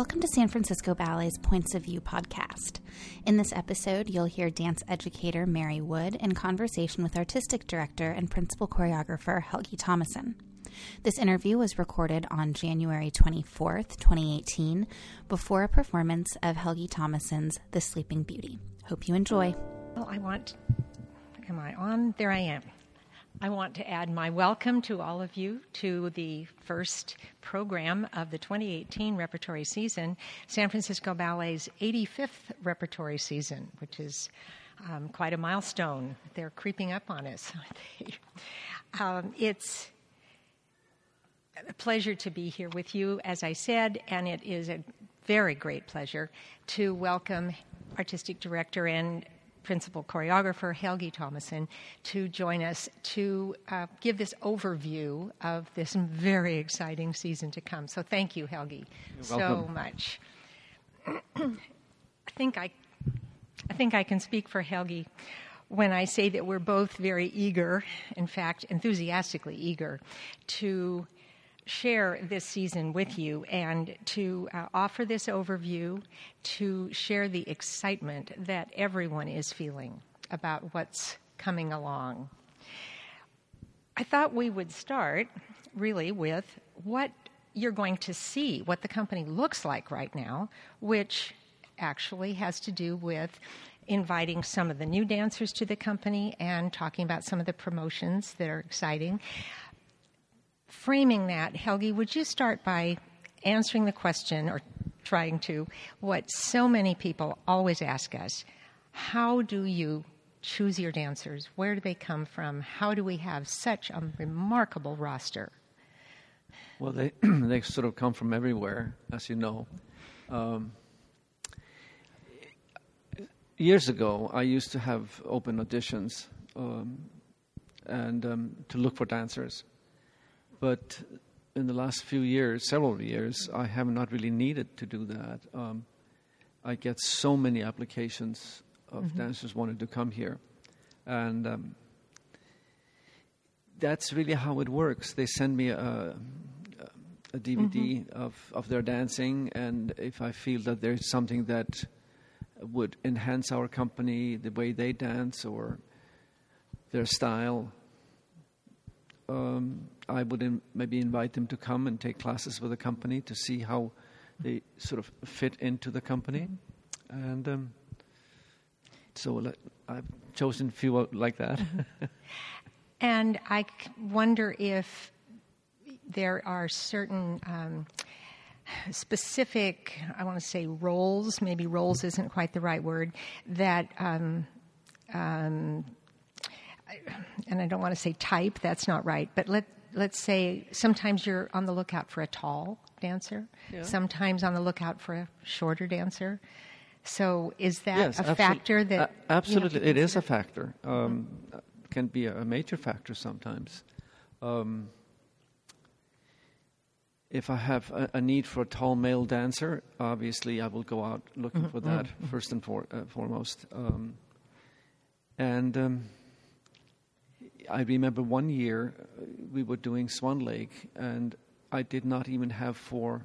Welcome to San Francisco Ballet's Points of View podcast. In this episode, you'll hear dance educator Mary Wood in conversation with artistic director and principal choreographer Helgi Tomasson. This interview was recorded on January 24th, 2018, before a performance of Helgi Tomasson's The Sleeping Beauty. Hope you enjoy. Well, I want. Am I on? There I am. I want to add my welcome to all of you to the first program of the 2018 repertory season, San Francisco Ballet's 85th repertory season, which is um, quite a milestone. They're creeping up on us. um, it's a pleasure to be here with you, as I said, and it is a very great pleasure to welcome artistic director and principal choreographer Helgi Tomasson to join us to uh, give this overview of this very exciting season to come. So thank you, Helgi, so much. I think I, I think I can speak for Helgi when I say that we're both very eager, in fact, enthusiastically eager, to share this season with you and to uh, offer this overview, to share the excitement that everyone is feeling about what's coming along. I thought we would start really with what you're going to see, what the company looks like right now, which actually has to do with inviting some of the new dancers to the company and talking about some of the promotions that are exciting framing that, Helgi, would you start by answering the question, or trying to, what so many people always ask us how do you choose your dancers? Where do they come from? How do we have such a remarkable roster? Well, they, they sort of come from everywhere, as you know. Um, years ago, I used to have open auditions um, and um, to look for dancers. But in the last few years, several years, I have not really needed to do that. Um, I get so many applications of mm-hmm. dancers wanting to come here, and um, that's really how it works. They send me a, a DVD mm-hmm. of, of their dancing, and if I feel that there's something that would enhance our company, the way they dance or their style, um, I would in, maybe invite them to come and take classes with the company to see how they sort of fit into the company. And um, so I've chosen a few like that. and I wonder if there are certain um, specific, I want to say roles, maybe roles isn't quite the right word, that um, um, and I don't want to say type, that's not right, but let, let's say sometimes you're on the lookout for a tall dancer, yeah. sometimes on the lookout for a shorter dancer. So is that yes, a factor that. Uh, absolutely, it is a factor. Um, mm-hmm. Can be a, major factor sometimes. Um, if I have a, a, need for a tall male dancer, obviously I will go out looking mm-hmm, for that mm-hmm. first and for, uh, foremost. Um, and um, I remember one year uh, we were doing Swan Lake, and I did not even have four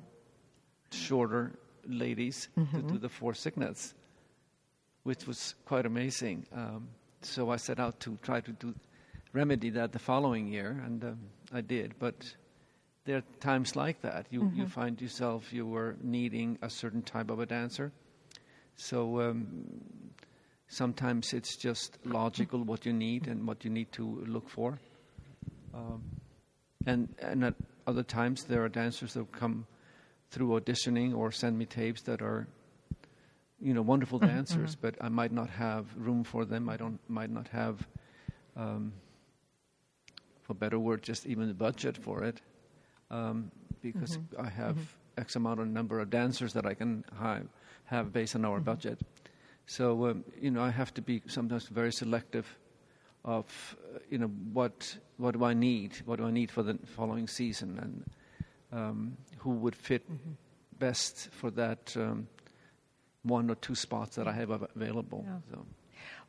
shorter ladies mm-hmm. to do the four cygnets, which was quite amazing. Um, so I set out to try to do remedy that the following year, and um, I did. But there are times like that. You mm-hmm. you find yourself you were needing a certain type of a dancer. So um, Sometimes it's just logical what you need and what you need to look for. Um, and, and at other times, there are dancers that come through auditioning or send me tapes that are, you know, wonderful mm-hmm, dancers, mm-hmm. but I might not have room for them. I don't, might not have, um, for better word, just even the budget for it, um, because mm-hmm. I have mm-hmm. X amount of number of dancers that I can have, have based on our mm-hmm. budget. So um, you know, I have to be sometimes very selective of uh, you know what what do I need? What do I need for the following season, and um, who would fit mm-hmm. best for that um, one or two spots that I have available. Yeah. So.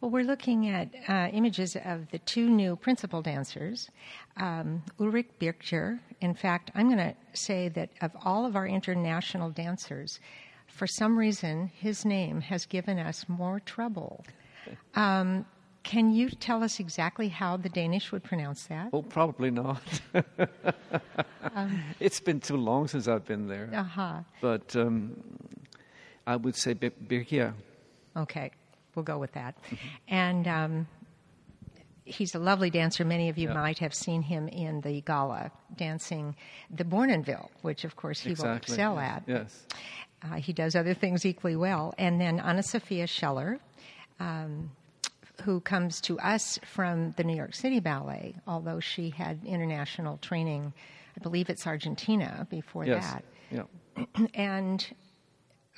Well, we're looking at uh, images of the two new principal dancers, um, Ulrik Birkkjær. In fact, I'm going to say that of all of our international dancers, for some reason, his name has given us more trouble. Um, can you tell us exactly how the Danish would pronounce that? Oh, probably not. um, it's been too long since I've been there. Uh-huh. But um, I would say Birkkjær. Okay, we'll go with that. Mm-hmm. And um, he's a lovely dancer. Many of you yeah. might have seen him in the gala dancing the Bournonville, which of course he exactly. will excel yes. at. Yes. Uh, he does other things equally well. And then Ana Sophia Scheller. Um, who comes to us from the New York City Ballet, although she had international training, I believe it's Argentina before yes. that. Yeah. and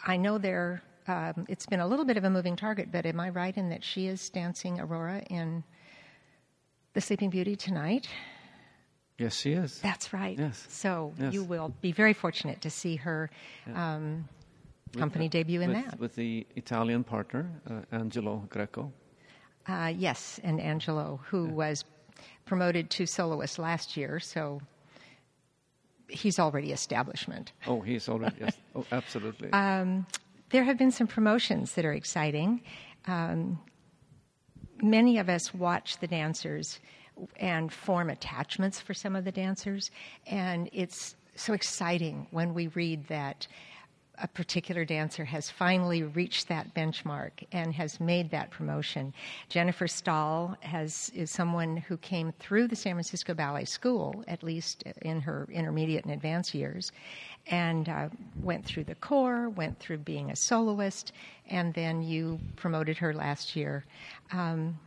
I know there, um, it's been a little bit of a moving target, but am I right in that she is dancing Aurora in The Sleeping Beauty tonight? Yes, she is. That's right. Yes. So yes. you will be very fortunate to see her um, company with, debut in with, that. With the Italian partner, uh, Angelo Greco. Uh, yes, and Angelo, who yeah. was promoted to soloist last year, so he's already establishment. Oh, he's already, yes. Oh, absolutely. Um, there have been some promotions that are exciting. Um, many of us watch the dancers and form attachments for some of the dancers, and it's so exciting when we read that a particular dancer has finally reached that benchmark and has made that promotion. Jennifer Stahl has is someone who came through the San Francisco Ballet School, at least in her intermediate and advanced years, and uh, went through the corps, went through being a soloist, and then you promoted her last year. Um,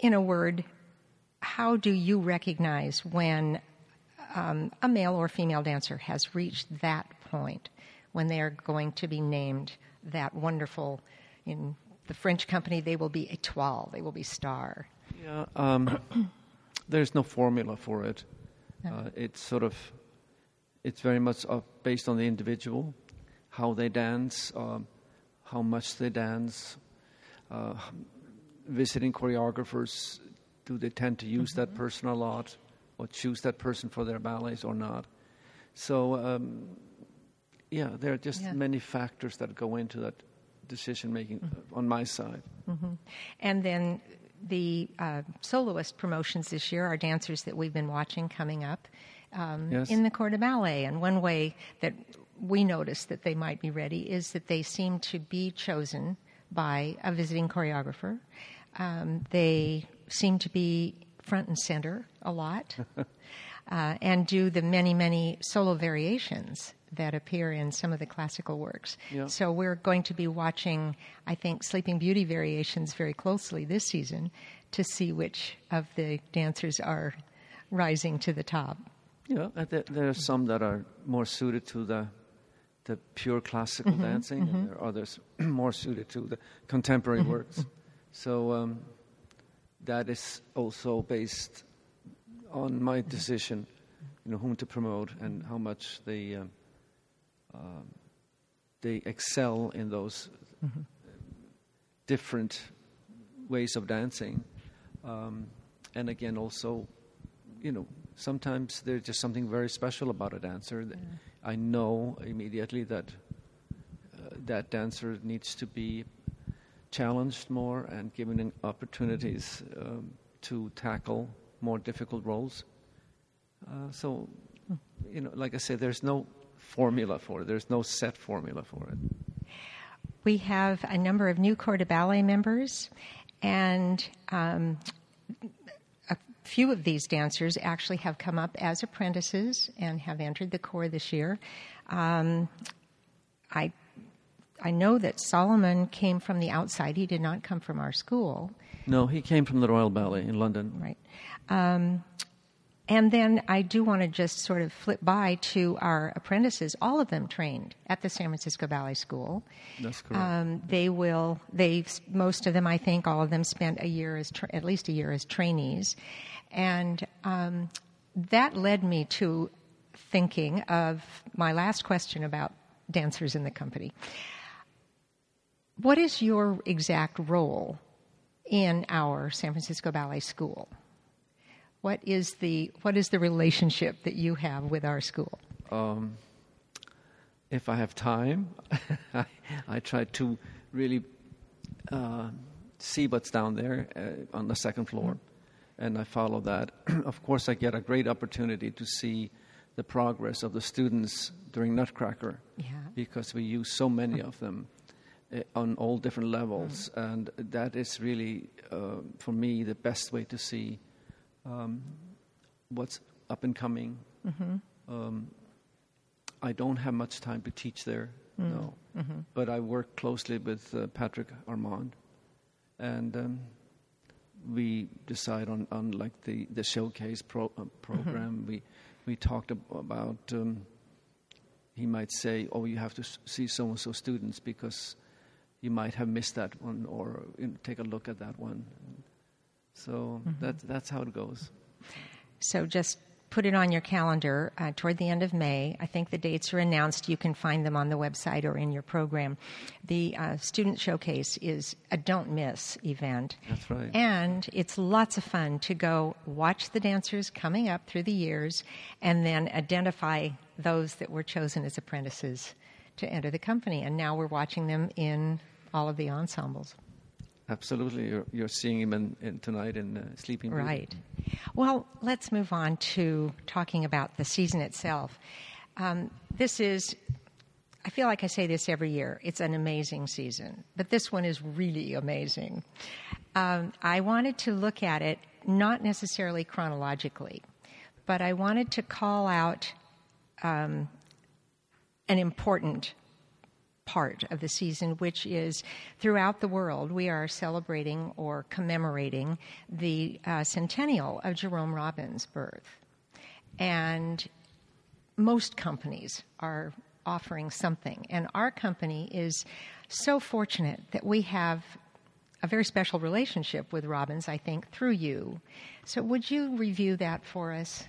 in a word, how do you recognize when um, a male or female dancer has reached that point when they are going to be named that wonderful, in the French company, they will be étoile, they will be star. Yeah, um, there's no formula for it. No. Uh, it's sort of, it's very much uh, based on the individual, how they dance, um, how much they dance. Uh, visiting choreographers, do they tend to use mm-hmm. that person a lot? or choose that person for their ballets or not. So, um, yeah, there are just yeah. many factors that go into that decision making mm-hmm. on my side. Mm-hmm. And then the uh, soloist promotions this year are dancers that we've been watching coming up um, yes. in the Corps de Ballet. And one way that we notice that they might be ready is that they seem to be chosen by a visiting choreographer. Um, they seem to be front and center a lot uh, and do the many, many solo variations that appear in some of the classical works. Yeah. So we're going to be watching, I think, Sleeping Beauty variations very closely this season to see which of the dancers are rising to the top. Yeah, there are some that are more suited to the the pure classical mm-hmm, dancing, mm-hmm. and there are others more suited to the contemporary mm-hmm. works. So um, that is also based on my decision, you know, whom to promote and how much they um, um, they excel in those mm-hmm. different ways of dancing, um, and again also, you know, sometimes there's just something very special about a dancer. Yeah. I know immediately that uh, that dancer needs to be challenged more and given opportunities um, to tackle more difficult roles. Uh, so, you know, like I said, there's no formula for it. There's no set formula for it. We have a number of new Corps de Ballet members, and um, a few of these dancers actually have come up as apprentices and have entered the Corps this year. Um, I I know that Solomon came from the outside. He did not come from our school. No, he came from the Royal Ballet in London. Right. Um, and then I do want to just sort of flip by to our apprentices. All of them trained at the San Francisco Ballet School. That's correct. Um, they will. They most of them, I think, all of them spent a year as tra- at least a year as trainees, and um, that led me to thinking of my last question about dancers in the company what is your exact role in our San Francisco Ballet School? What is the what is the relationship that you have with our school? Um, if I have time, I, I, try to really uh, see what's down there uh, on the second floor, mm-hmm. and I follow that. of course, I get a great opportunity to see the progress of the students during Nutcracker yeah. because we use so many of them on all different levels, mm-hmm. and that is really, uh, for me, the best way to see um, what's up and coming. Mm-hmm. Um, I don't have much time to teach there, mm. no, mm-hmm. but I work closely with uh, Patrick Armand, and um, we decide on, on like the, the showcase pro, uh, program. Mm-hmm. We we talked ab- about. Um, he might say, "Oh, you have to see so and so students because you might have missed that one, or take a look at that one." So mm-hmm. that, that's how it goes. So just put it on your calendar uh, toward the end of May. I think the dates are announced. You can find them on the website or in your program. The uh, student showcase is a don't miss event. That's right. And it's lots of fun to go watch the dancers coming up through the years and then identify those that were chosen as apprentices to enter the company. And now we're watching them in all of the ensembles. Absolutely, you're, you're seeing him in, in tonight in uh, Sleeping Beauty. Right. Well, let's move on to talking about the season itself. Um, this is, I feel like I say this every year, it's an amazing season, but this one is really amazing. Um, I wanted to look at it not necessarily chronologically, but I wanted to call out um, an important part of the season, which is throughout the world, we are celebrating or commemorating the uh, centennial of Jerome Robbins' birth. And most companies are offering something. And our company is so fortunate that we have a very special relationship with Robbins, I think, through you. So, would you review that for us?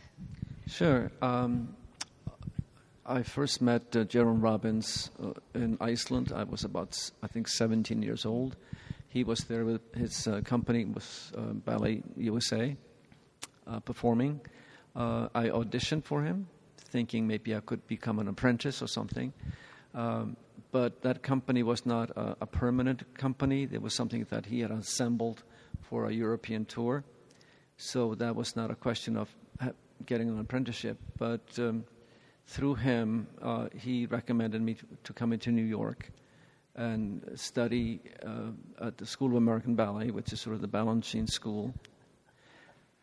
Sure. Um, I first met uh, Jerome Robbins uh, in Iceland. I was about, I think, 17 years old. He was there with his uh, company, was uh, Ballet USA, uh, performing. Uh, I auditioned for him, thinking maybe I could become an apprentice or something. Um, but that company was not a, a, permanent company. It was something that he had assembled for a European tour. So that was not a question of getting an apprenticeship. But um, through him, uh, he recommended me to, to, come into New York and study uh, at the School of American Ballet, which is sort of the Balanchine school.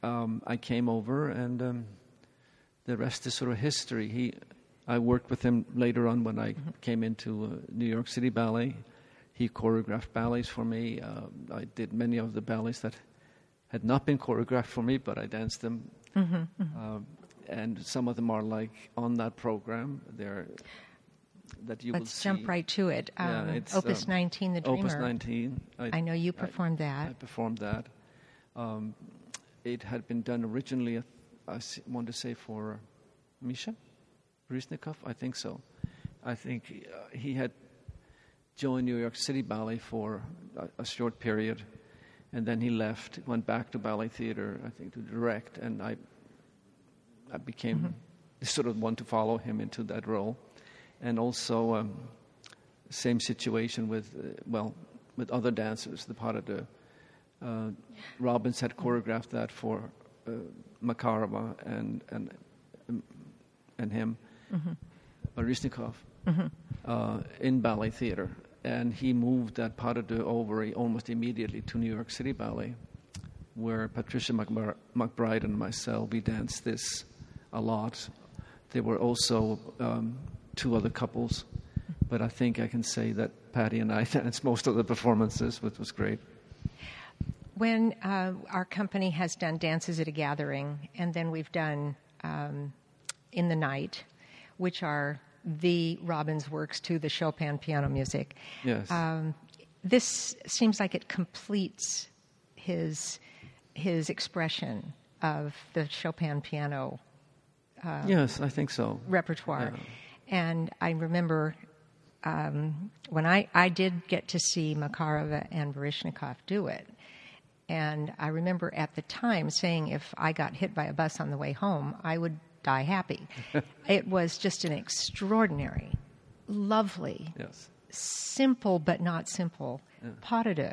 Um, I came over, and um, the rest is sort of history. He, I worked with him later on when I mm-hmm. came into uh, New York City Ballet. He choreographed ballets for me. Uh, I did many of the ballets that had not been choreographed for me, but I danced them. Mm-hmm, mm-hmm. And some of them are like on that program. They're that you Let's will jump right to it. Um, yeah, Opus um, 19, The Dreamer. Opus 19. I, I know you performed I, that. I performed that. Um, it had been done originally, I want to say, for Misha Baryshnikov. I think so. I think uh, he had joined New York City Ballet for a, a, short period, and then he left, went back to ballet theater, I think, to direct, and I I became mm-hmm. sort of one to follow him into that role. And also, um, same situation with, uh, well, with other dancers. The part of the, uh, Robbins had choreographed that for uh, Makarova and, and, um, and him, mm-hmm. Baryshnikov, mm-hmm. uh, in ballet theater. And he moved that pas de deux over almost immediately to New York City Ballet, where Patricia McBride and myself, we danced this a lot. There were also um, two other couples, but I think I can say that Patty and I danced most of the performances, which was great. When uh, our company has done dances at a gathering, and then we've done um, in the night, which are the Robbins works to the Chopin piano music. Yes. Um, this seems like it completes his his expression of the Chopin piano uh, yes, I think so. Repertoire. Yeah. And I remember um, when I, I did get to see Makarova and Baryshnikov do it, and I remember at the time saying if I got hit by a bus on the way home, I would die happy. it was just an extraordinary, lovely, Yes. simple but not simple Yeah. pas de deux.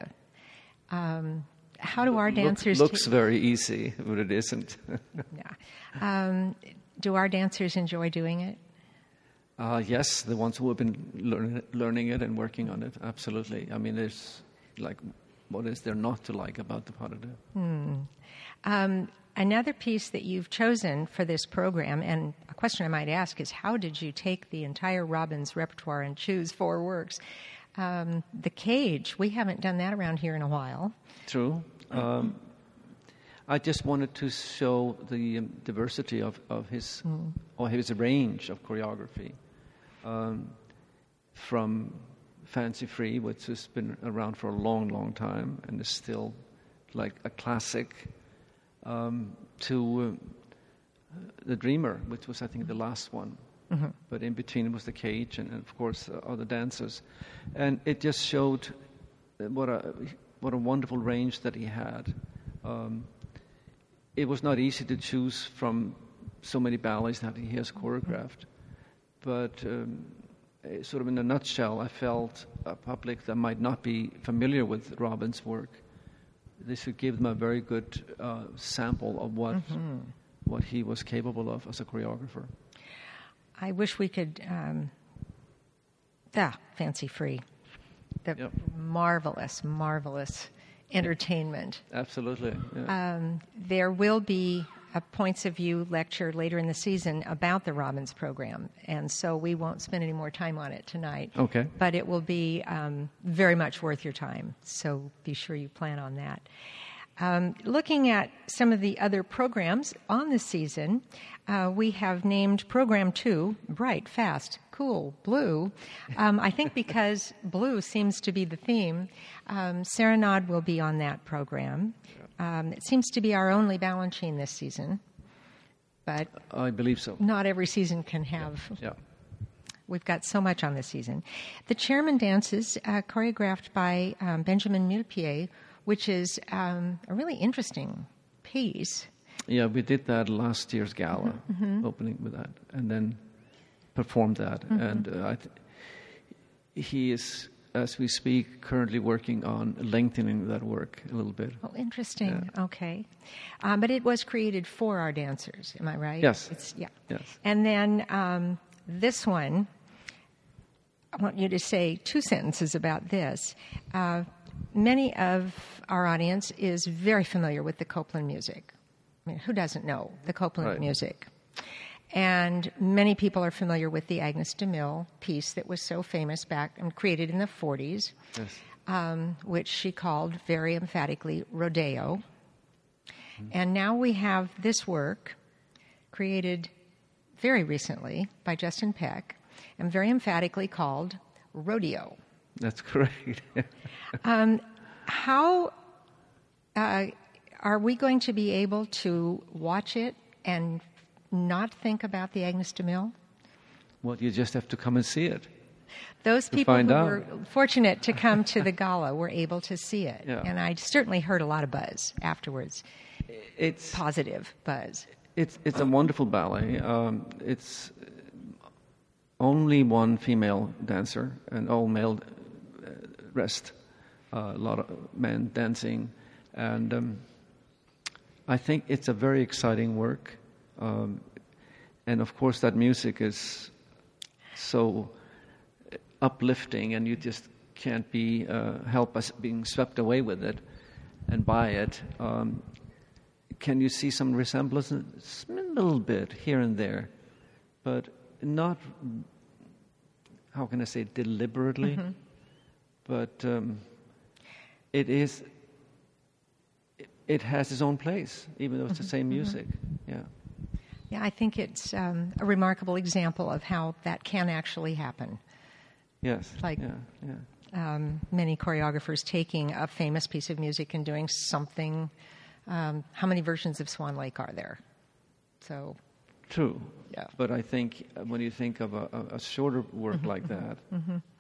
Um, how do our dancers Look- looks ta- very easy, but it isn't. yeah. um, do our dancers enjoy doing it? Uh, yes, the ones who have been learn, learning it and working on it, absolutely. I mean, there's like, what is there not to like about the pas de deux? Um, another piece that you've chosen for this program, and a question I might ask is how did you take the entire Robbins repertoire and choose four works? Um, the Cage, we haven't done that around here in a while. True. Um, I just wanted to show the um, diversity of, of his or his range of choreography, um, from Fancy Free, which has been around for a long, long time and is still like a classic, um, to uh, The Dreamer, which was I think the last one. But in between was the cage and, and of course uh, other dancers, and it just showed what a what a wonderful range that he had. Um, it was not easy to choose from so many ballets that he has choreographed, but um, eh, sort of in a nutshell, I felt a public that might not be familiar with Robbins' work, this would give them a very good uh, sample of what what he was capable of as a choreographer. I wish we could. Um, ah, fancy free. The Yep. marvelous, marvelous entertainment. Absolutely. yeah. Um, there will be a points of view lecture later in the season about the Robbins program, and so we won't spend any more time on it tonight. Okay. But it will be um, very much worth your time, so be sure you plan on that. Um, looking at some of the other programs on the season, uh, we have named Program 2 Bright, Fast, Cool, Blue. Um, I think because blue seems to be the theme, um, Serenade will be on that program. Um, it seems to be our only Balanchine this season, but I believe so. not every season can have Yeah. We've got so much on this season. The chairman dances, uh, choreographed by um, Benjamin Millepied, which is um, a really interesting piece. Yeah, we did that last year's gala, Mm-hmm, opening with that, and then performed that. And uh, I th- he is, as we speak, currently working on lengthening that work a little bit. Oh, interesting. Okay, um, but it was created for our dancers. Am I right? Yes. It's, yeah. Yes. And then um, this one, I want you to say two sentences about this. Uh, many of our audience is very familiar with the Copland music. I mean, who doesn't know the Copland Right. music? And many people are familiar with the Agnes de Mille piece that was so famous back and created in the 40s, Yes. um, which she called very emphatically Rodeo. And now we have this work created very recently by Justin Peck and very emphatically called Rodeo. That's correct. How uh, are we going to be able to watch it and not think about the Agnes de Mille? well, you just have to come and see it. Those people who out. were fortunate to come to the gala were able to see it. Yeah. And I certainly heard a lot of buzz afterwards, It's positive buzz. It's it's a wonderful ballet. Um, it's only one female dancer and all male uh, rest. Uh, a lot of men dancing, and um, I think it's a very exciting work. Um, and of course, that music is so uplifting, and you just can't be uh, help us being swept away with it and by it. Um, can you see some resemblance? A little bit here and there, but not. How can I say deliberately? But um, it is. It, it has its own place, even though it's the same music. Yeah. Yeah, I think it's um, a remarkable example of how that can actually happen. Yes. Like- Yeah. Yeah. Um, many choreographers taking a famous piece of music and doing something. Um, how many versions of Swan Lake are there? So true. Yeah. But I think uh, when you think of a, a, shorter work Mm-hmm. like that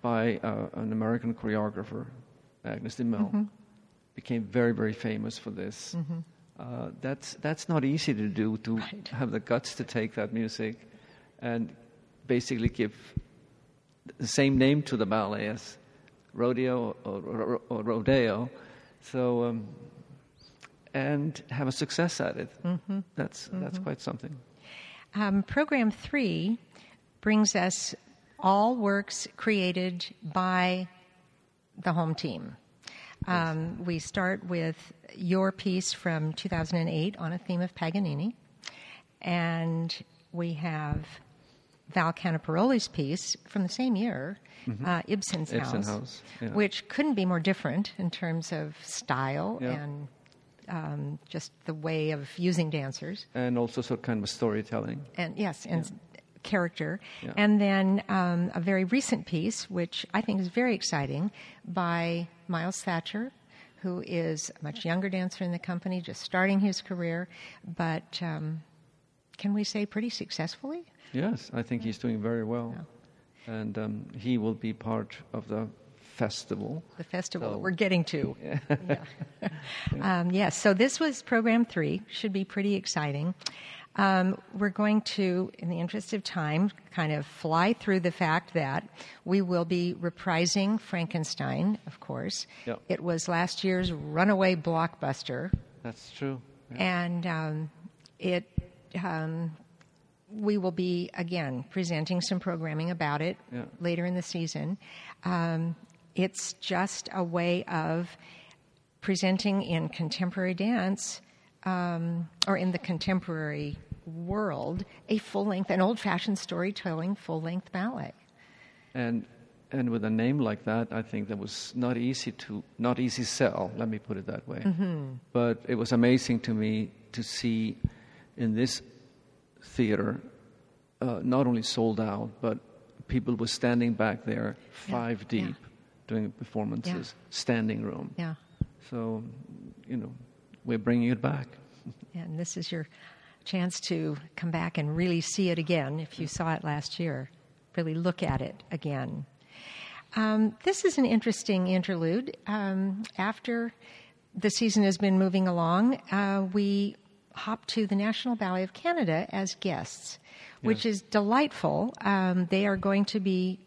by uh, an American choreographer, Agnes de Mille, Mm-hmm. became very, very famous for this. Uh, that's that's not easy to do. To Right. have the guts to take that music and basically give the same name to the ballet as rodeo or, or, or rodeo. So. Um, and have a success at it. Mm-hmm. That's that's quite something. Um, program three brings us all works created by the home team. Um, we start with your piece from 2008 on a theme of Paganini, and we have Val Caniparoli's piece from the same year, uh, Ibsen's Mm-hmm. Ibsen House, House, yeah. which couldn't be more different in terms of style Yeah. and um, just the way of using dancers and also sort of kind of storytelling. and yes, and character, Yeah. and then um, a very recent piece, which I think is very exciting, by Miles Thatcher, who is a much younger dancer in the company, just starting his career, but um, can we say pretty successfully? Yes, I think he's doing very well, and um, he will be part of the festival. The festival So- we're getting to. Yeah. um, yes, so this was program three, should be pretty exciting. Um, we're going to, in the interest of time, kind of fly through the fact that we will be reprising Frankenstein, of course. Yep. It was last year's runaway blockbuster, That's true. Yeah. and um, it. Um, we will be again presenting some programming about it Yeah. later in the season. Um, it's just a way of presenting in contemporary dance um, or in the contemporary world a full length, an old fashioned storytelling full length ballet. And and with a name like that, I think that was not easy to not easy sell. Let me put it that way. But it was amazing to me to see in this theater uh, not only sold out, but people were standing back there five yeah. deep doing performances, standing room. Yeah. So, you know, we're bringing it back. And this is your chance to come back and really see it again if you saw it last year. Really look at it again. Um, this is an interesting interlude. Um, after the season has been moving along, uh, we hop to the National Ballet of Canada as guests, which is delightful. Um, they are going to be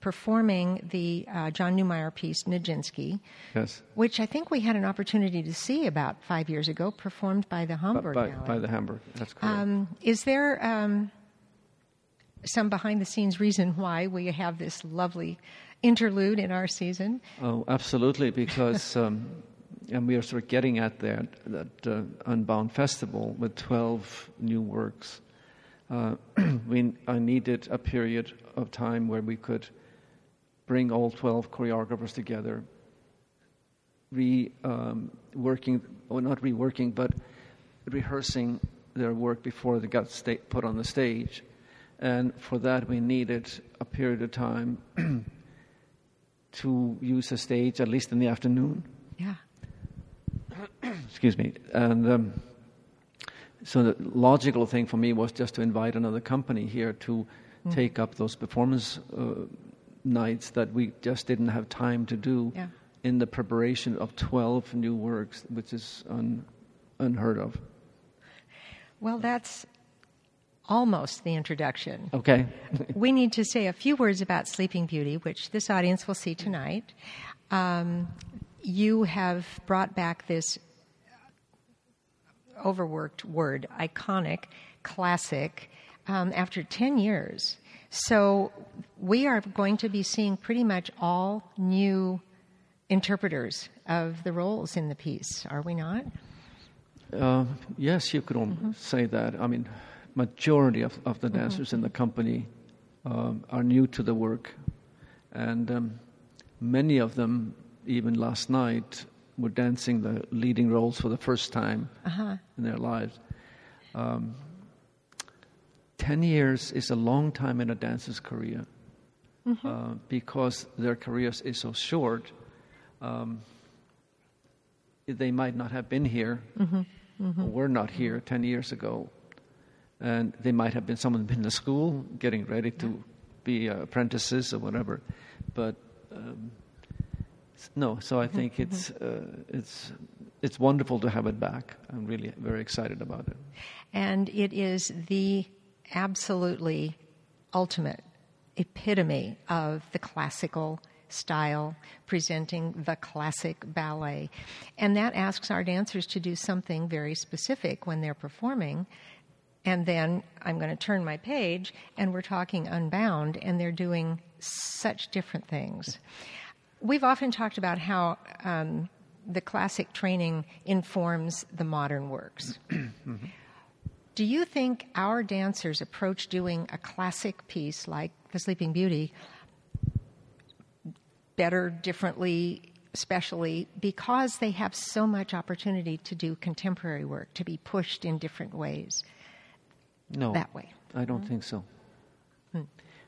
performing the uh, John Neumeier piece, Nijinsky, Yes. which I think we had an opportunity to see about five years ago, performed by the By, Hamburg by, Ballet. by the Hamburg. That's correct. um, is there um, some behind the scenes reason why we have this lovely interlude in our season? Oh, absolutely, because um, and we are sort of getting at that that uh, Unbound Festival with twelve new works. Uh, we I needed a period of time where we could bring all twelve choreographers together, re um, working or not reworking, but rehearsing their work before they got sta- put on the stage, and for that we needed a period of time to use the stage at least in the afternoon. Yeah. Excuse me. And um, so the logical thing for me was just to invite another company here to take up those performance uh, nights that we just didn't have time to do Yeah. in the preparation of 12 new works, which is un- unheard of. Well, that's almost the introduction. Okay. we need to say a few words about Sleeping Beauty, which this audience will see tonight. Um, you have brought back this overworked word, iconic, classic, um, after 10 years. So we are going to be seeing pretty much all new interpreters of the roles in the piece, are we not? Uh, yes, you could almost say that. I mean, majority of, of the dancers in the company um, are new to the work, and um, many of them, even last night, were dancing the leading roles for the first time in their lives. Um, Ten years is a long time in a dancer's career uh, because their careers is so short. Um, they might not have been here or were not here 10 years ago. and they might have been someone been in the school getting ready to be uh, apprentices or whatever, but um, no. So I think Mm-hmm. it's uh, it's it's wonderful to have it back. I'm really very excited about it. And it is the absolutely ultimate epitome of the classical style, presenting the classic ballet. And that asks our dancers to do something very specific when they're performing. And then I'm going to turn my page, and we're talking Unbound, and they're doing such different things. We've often talked about how um, the classic training informs the modern works. Do you think our dancers approach doing a classic piece like The Sleeping Beauty better, differently, especially because they have so much opportunity to do contemporary work, to be pushed in different ways No, that way? I don't think so. Hmm.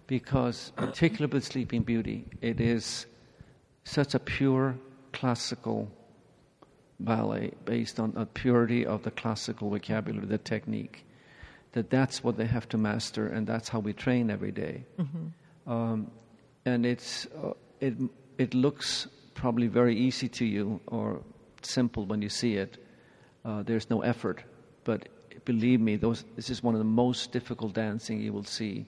Because, particularly with Sleeping Beauty, it is such a pure classical ballet based on a purity of the classical vocabulary, the technique, that that's what they have to master, and that's how we train every day. Um, and it's uh, it it looks probably very easy to you or simple when you see it. Uh, there's no effort, but believe me, those this is one of the most difficult dancing you will see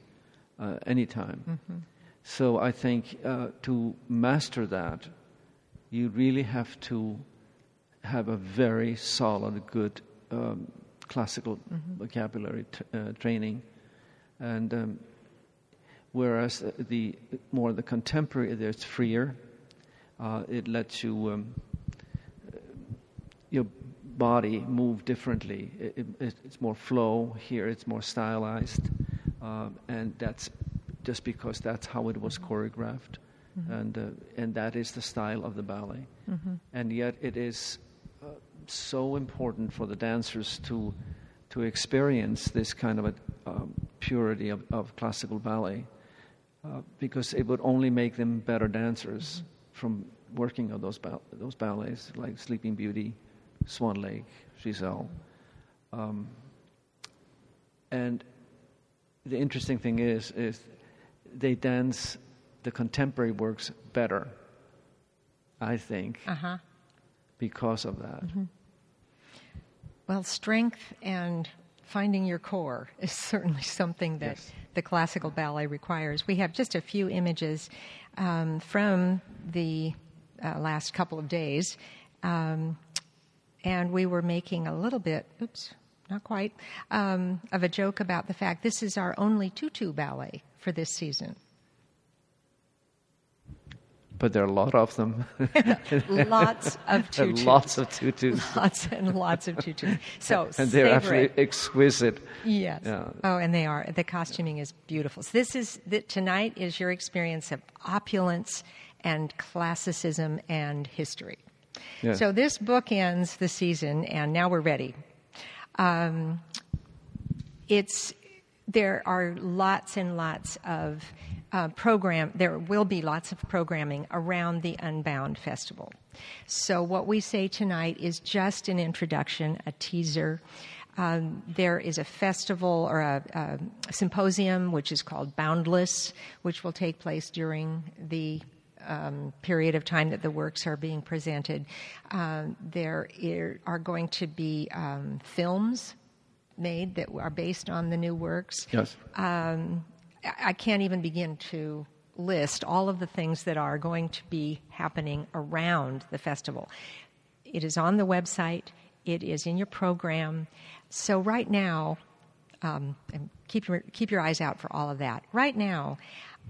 uh, anytime. So I think uh, to master that, you really have to have a very solid, good um, classical vocabulary t- uh, training, and um, whereas the, the more the contemporary, it's freer. Uh, it lets you um, your body move differently. It, it, it's more flow here. It's more stylized, um, and that's just because that's how it was choreographed, and uh, and that is the style of the ballet. And yet, it is uh, so important for the dancers to to experience this kind of a um, purity of, of classical ballet, uh, because it would only make them better dancers from working on those ball- those ballets like Sleeping Beauty, Swan Lake, Giselle. Um, and the interesting thing is, is they dance the contemporary works better, I think, Uh huh. because of that. Well, strength and finding your core is certainly something that Yes. the classical ballet requires. We have just a few images um, from the uh, last couple of days, um, and we were making a little bit, oops, not quite, um, of a joke about the fact this is our only tutu ballet for this season. But there are a lot of them. Lots of tutus. lots of tutus. Lots and lots of tutus. So and they're it. exquisite. Yes. Yeah. Oh, and they are. The costuming is beautiful. So this is the, tonight is your experience of opulence and classicism and history. Yes. So this book ends the season, and now we're ready. Um, it's there are lots and lots of uh, program. There will be lots of programming around the Unbound Festival. So what we say tonight is just an introduction, a teaser. Um, there is a festival or a, a symposium which is called Boundless, which will take place during the um, period of time that the works are being presented. Um, there are going to be um, films made that are based on the new works. Yes. Um, I can't even begin to list all of the things that are going to be happening around the festival. It is on the website, it is in your program. So, right now, um, and keep your, keep your eyes out for all of that. Right now,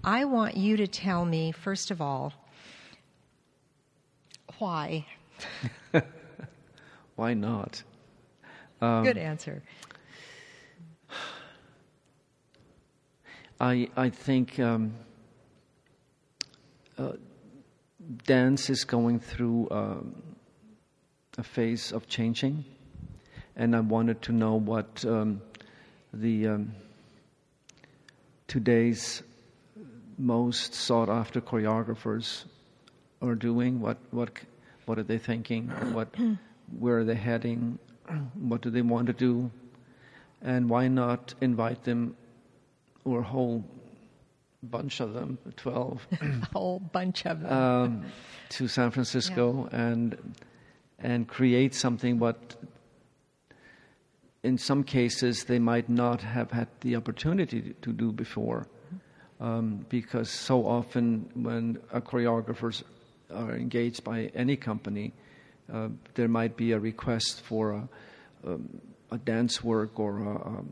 I want you to tell me, first of all, why. Why not? Um, Good answer. I I think um, uh, dance is going through um, a phase of changing, and I wanted to know what um, the um, today's most sought after choreographers are doing. What what what are they thinking? What where are they heading? What do they want to do? and why not invite them, or a whole bunch of them, 12, a whole bunch of them, um, to San Francisco yeah. and and create something what in some cases they might not have had the opportunity to do before. Um, because so often when choreographers are engaged by any company, uh, there might be a request for a, um, a dance work or a, a,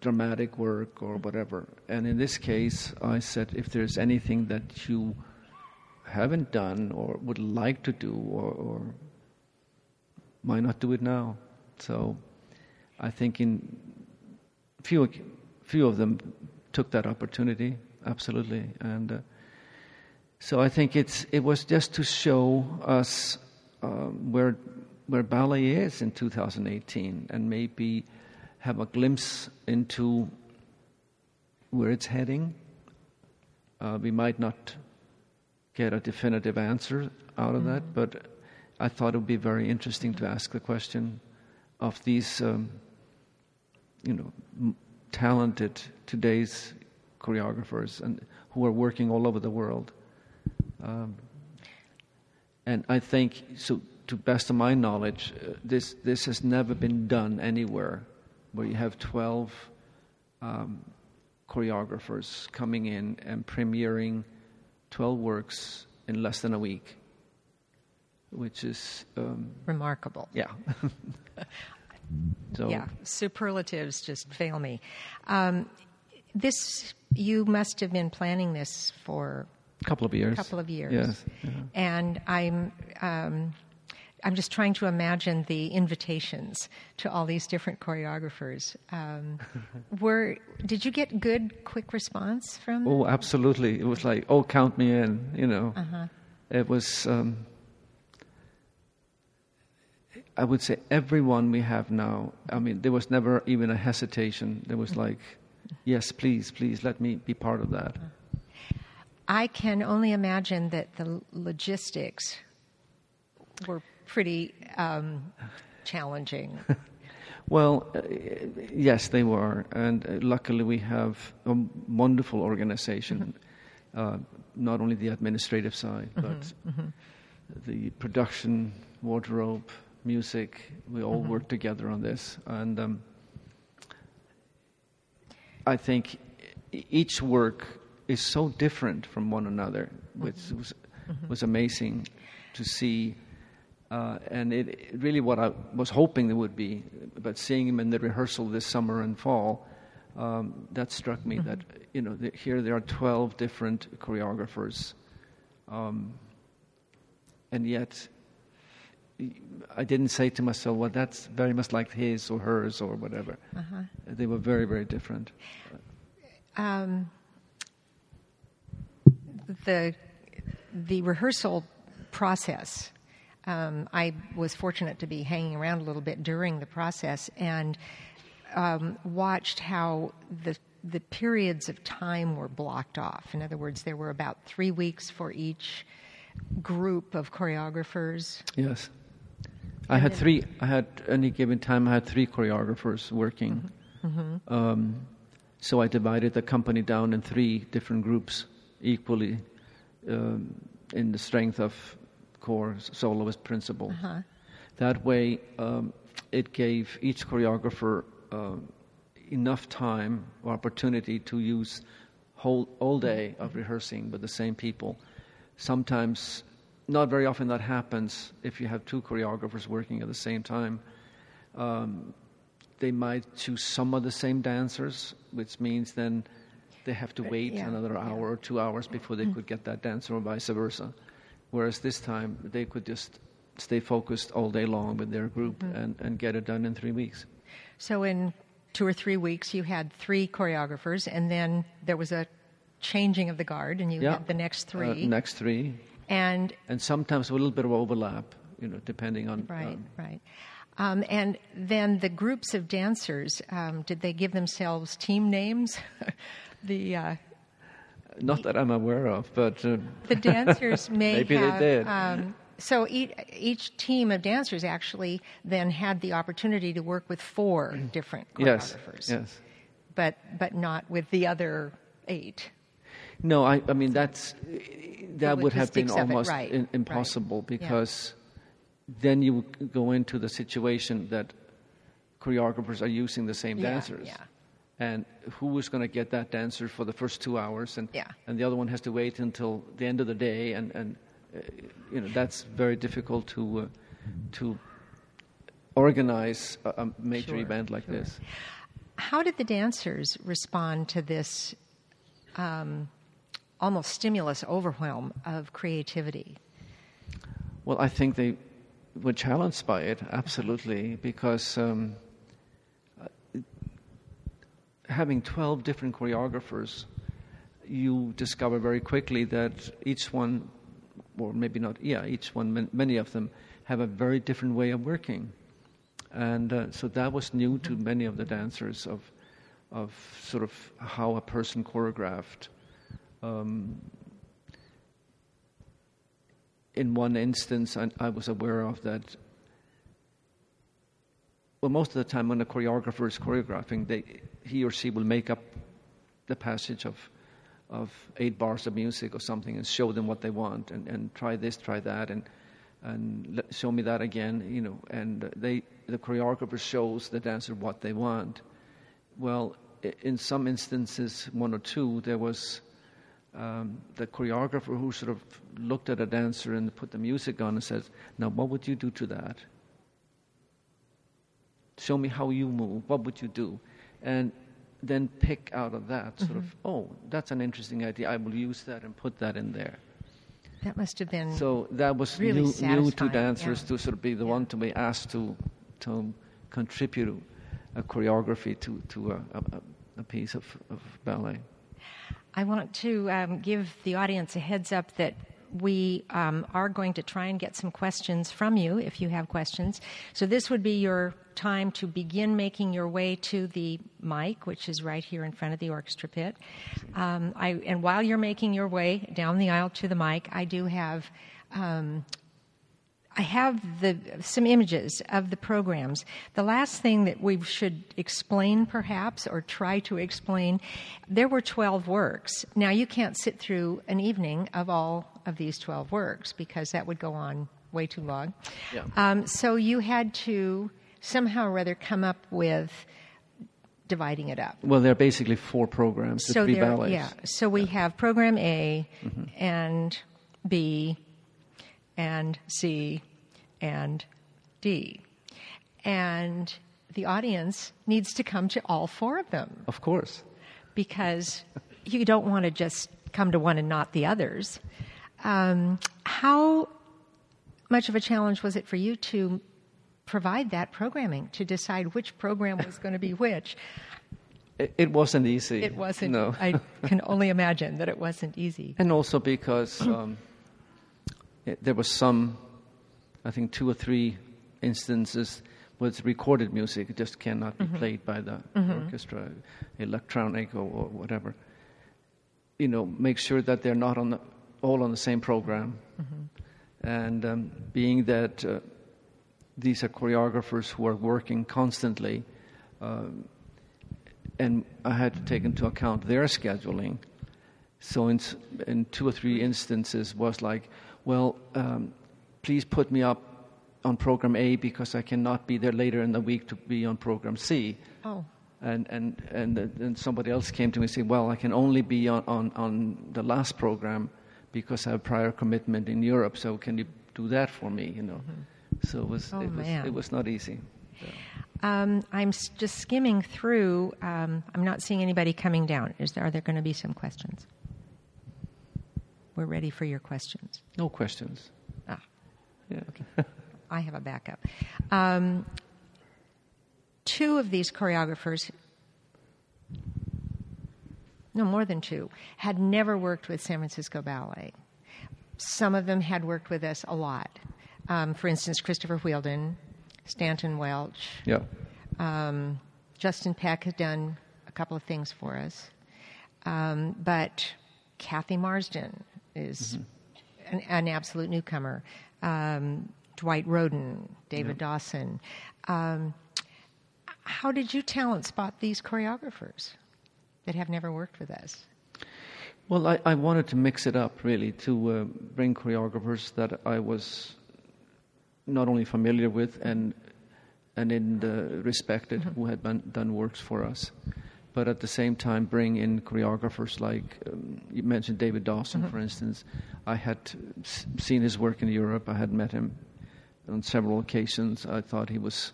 dramatic work or whatever. And in this case, I said, if there's anything that you haven't done or would like to do, or, or why not do it now? So I think in few few of them took that opportunity absolutely, and uh, so I think it's it was just to show us um, where where ballet is in 2018, and maybe have a glimpse into where it's heading. Uh, we might not get a definitive answer out of mm-hmm. that, but I thought it would be very interesting to ask the question of these, um, you know, m- talented today's choreographers and who are working all over the world. Um, and I think so to best of my knowledge, uh, this this has never been done anywhere, where you have twelve um, choreographers coming in and premiering twelve works in less than a week, which is um, remarkable. Yeah. so, yeah, superlatives just fail me. Um, this you must have been planning this for a couple of years. A couple of years. Yes. Yeah. And I'm um, I'm just trying to imagine the invitations to all these different choreographers. Um, were did you get good, quick response from? Oh, absolutely! It was like, oh, count me in. You know, uh-huh. it was. Um, I would say everyone we have now. I mean, there was never even a hesitation. There was mm-hmm. like, yes, please, please, let me be part of that. I can only imagine that the logistics were pretty um, challenging. well, uh, yes, they were, and uh, luckily we have a wonderful organization. Mm-hmm. Uh, not only the administrative side, mm-hmm, but mm-hmm. the production, wardrobe, music. We all mm-hmm. work together on this, and um, I think each work is so different from one another, which mm-hmm. was, mm-hmm. was amazing to see uh, and it, really what I was hoping it would be, but seeing him in the rehearsal this summer and fall, um, that struck me mm-hmm. that you know the, here there are 12 different choreographers, um, and yet I didn't say to myself, well, that's very much like his or hers or whatever. Uh-huh. They were very, very different. Um, the the rehearsal process um, I was fortunate to be hanging around a little bit during the process and um, watched how the the periods of time were blocked off. In other words, there were about three weeks for each group of choreographers. Yes, I had three. I had any given time. I had three choreographers working. Mm-hmm. Um, so I divided the company down in three different groups equally um, in the strength of core soloist principle. Uh-huh. That way, um, it gave each choreographer uh, enough time or opportunity to use whole all day of rehearsing with the same people. Sometimes, not very often, that happens if you have two choreographers working at the same time. Um, they might choose some of the same dancers, which means then they have to wait yeah, another hour yeah. or two hours before they mm. could get that dancer, or vice versa. Whereas this time they could just stay focused all day long with their group mm-hmm. and, and get it done in three weeks. So in two or three weeks, you had three choreographers, and then there was a changing of the guard, and you yeah. had the next uh, three. Uh, next three. And and sometimes a little bit of overlap, you know, depending on. Right, um, right. Um, and then the groups of dancers, um, did they give themselves team names? the uh, not that I'm aware of, but uh, the dancers may maybe have, they did. Um, So each, each team of dancers actually then had the opportunity to work with four different choreographers, yes. Yes. but but not with the other eight. No, I, I mean that's that would have been of it, almost right, in, right. impossible Yeah. because then you would go into the situation that choreographers are using the same Yeah, dancers. yeah. And who is going to get that dancer for the first two hours, and Yeah. and the other one has to wait until the end of the day, and and uh, you know that's very difficult to uh, to organize a, a major Sure, event like sure. this. How did the dancers respond to this um, almost stimulus overwhelm of creativity? Well, I think they were challenged by it, absolutely, because um, having 12 different choreographers, you discover very quickly that each one, or maybe not, yeah, each one, many of them, have a very different way of working. And uh, so that was new to many of the dancers of, of sort of how a person choreographed. Um, in one instance, I, I was aware of that. Well, most of the time when a choreographer is choreographing, they, he or she will make up the passage of, of eight bars of music or something and show them what they want and, and try this, try that, and, and let, show me that again, you know. And they, the choreographer shows the dancer what they want. Well, in some instances, one or two, there was um, the choreographer who sort of looked at a dancer and put the music on and says, Now, what would you do to that? Show me how you move. What would you do? And then pick out of that sort of, oh, that's an interesting idea. I will use that and put that in there. That must have been So that was Really new, new to dancers yeah. to sort of be the one to be asked to, to contribute a choreography to, to a, a, a piece of, of ballet. I want to um, give the audience a heads up that we um, are going to try and get some questions from you if you have questions. So, this would be your time to begin making your way to the mic, which is right here in front of the orchestra pit. Um, I, and while you're making your way down the aisle to the mic, I do have. Um, I have the, some images of the programs. The last thing that we should explain, perhaps, or try to explain, there were 12 works. Now, you can't sit through an evening of all of these 12 works because that would go on way too long. Yeah. Um, so you had to somehow or other come up with dividing it up. Well, there are basically four programs, the so three ballets. yeah. So we have program A Mm-hmm. and B and C and D. And the audience needs to come to all four of them Of course. because you don't want to just come to one and not the others. Um, how much of a challenge was it for you to provide that programming, to decide which program was going to be which? It, it wasn't easy. It wasn't. No. I can only imagine that it wasn't easy. and also because um, it, there was some, I think, two or three instances with recorded music. It just cannot be played by the orchestra, electronic or, or whatever. You know, make sure that they're not on the, all on the same program. And um, being that uh, these are choreographers who are working constantly, um, and I had to take into account their scheduling. So in, in two or three instances was like, well, um, please put me up on program A because I cannot be there later in the week to be on program C. Oh, And, and, and then somebody else came to me and said, well, I can only be on, on, on the last program because I have prior commitment in Europe, so can you do that for me, you know? So it was, Oh, it, was, it was not easy. um, I'm just skimming through. Um, I'm not seeing anybody coming down. Is there, are there going to be some questions? We're ready for your questions. No questions. Ah, Yeah. Okay. I have a backup. Um, two of these choreographers, no more than two, had never worked with San Francisco Ballet. Some of them had worked with us a lot. Um, for instance, Christopher Wheeldon, Stanton Welch, yeah. um, Justin Peck has done a couple of things for us. Um, but Cathy Marston is an, an absolute newcomer. um, Dwight Rhoden, David Dawson. Um, how did you talent spot these choreographers that have never worked with us? Well, I, I wanted to mix it up really to uh, bring choreographers that I was not only familiar with and and in the respected Mm-hmm. who had been, done works for us, but at the same time bring in choreographers like um, you mentioned David Dawson, Mm-hmm. for instance. I had s- seen his work in Europe. I had met him on several occasions. I thought he was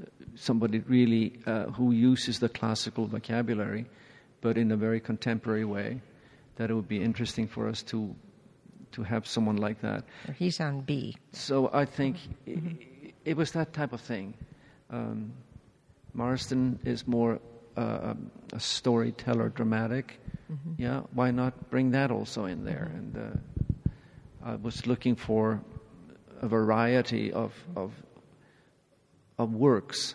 uh, somebody really uh, who uses the classical vocabulary, but in a very contemporary way. That it would be interesting for us to to have someone like that. He's on B. So I think i it was that type of thing. Um, Marston is more uh, a storyteller, dramatic. Yeah, why not bring that also in there? And uh, I was looking for a variety of of, of works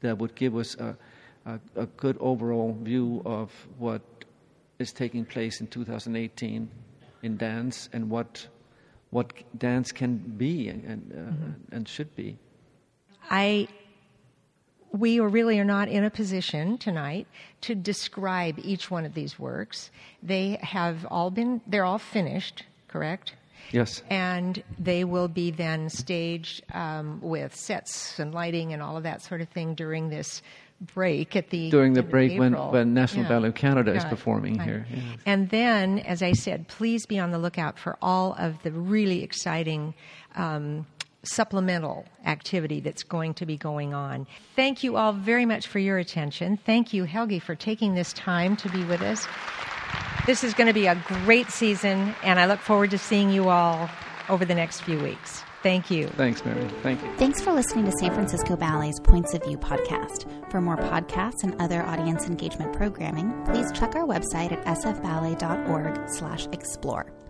that would give us a, a, a good overall view of what is taking place in 2018 in dance and what what dance can be and and, uh, and should be. I we are really are not in a position tonight to describe each one of these works. They have all been they're all finished, correct? Yes. And they will be then staged um, with sets and lighting and all of that sort of thing during this break at the During the break when, when National Yeah. Ballet of Canada is performing right. here. yes. And then, as I said, please be on the lookout for all of the really exciting um, supplemental activity that's going to be going on. Thank you all very much for your attention. Thank you, Helgi, for taking this time to be with us. This is going to be a great season, and I look forward to seeing you all over the next few weeks. Thank you. Thanks, Mary. Thank you. Thanks for listening to San Francisco Ballet's Points of View podcast. For more podcasts and other audience engagement programming, please check our website at sfballet.org/explore.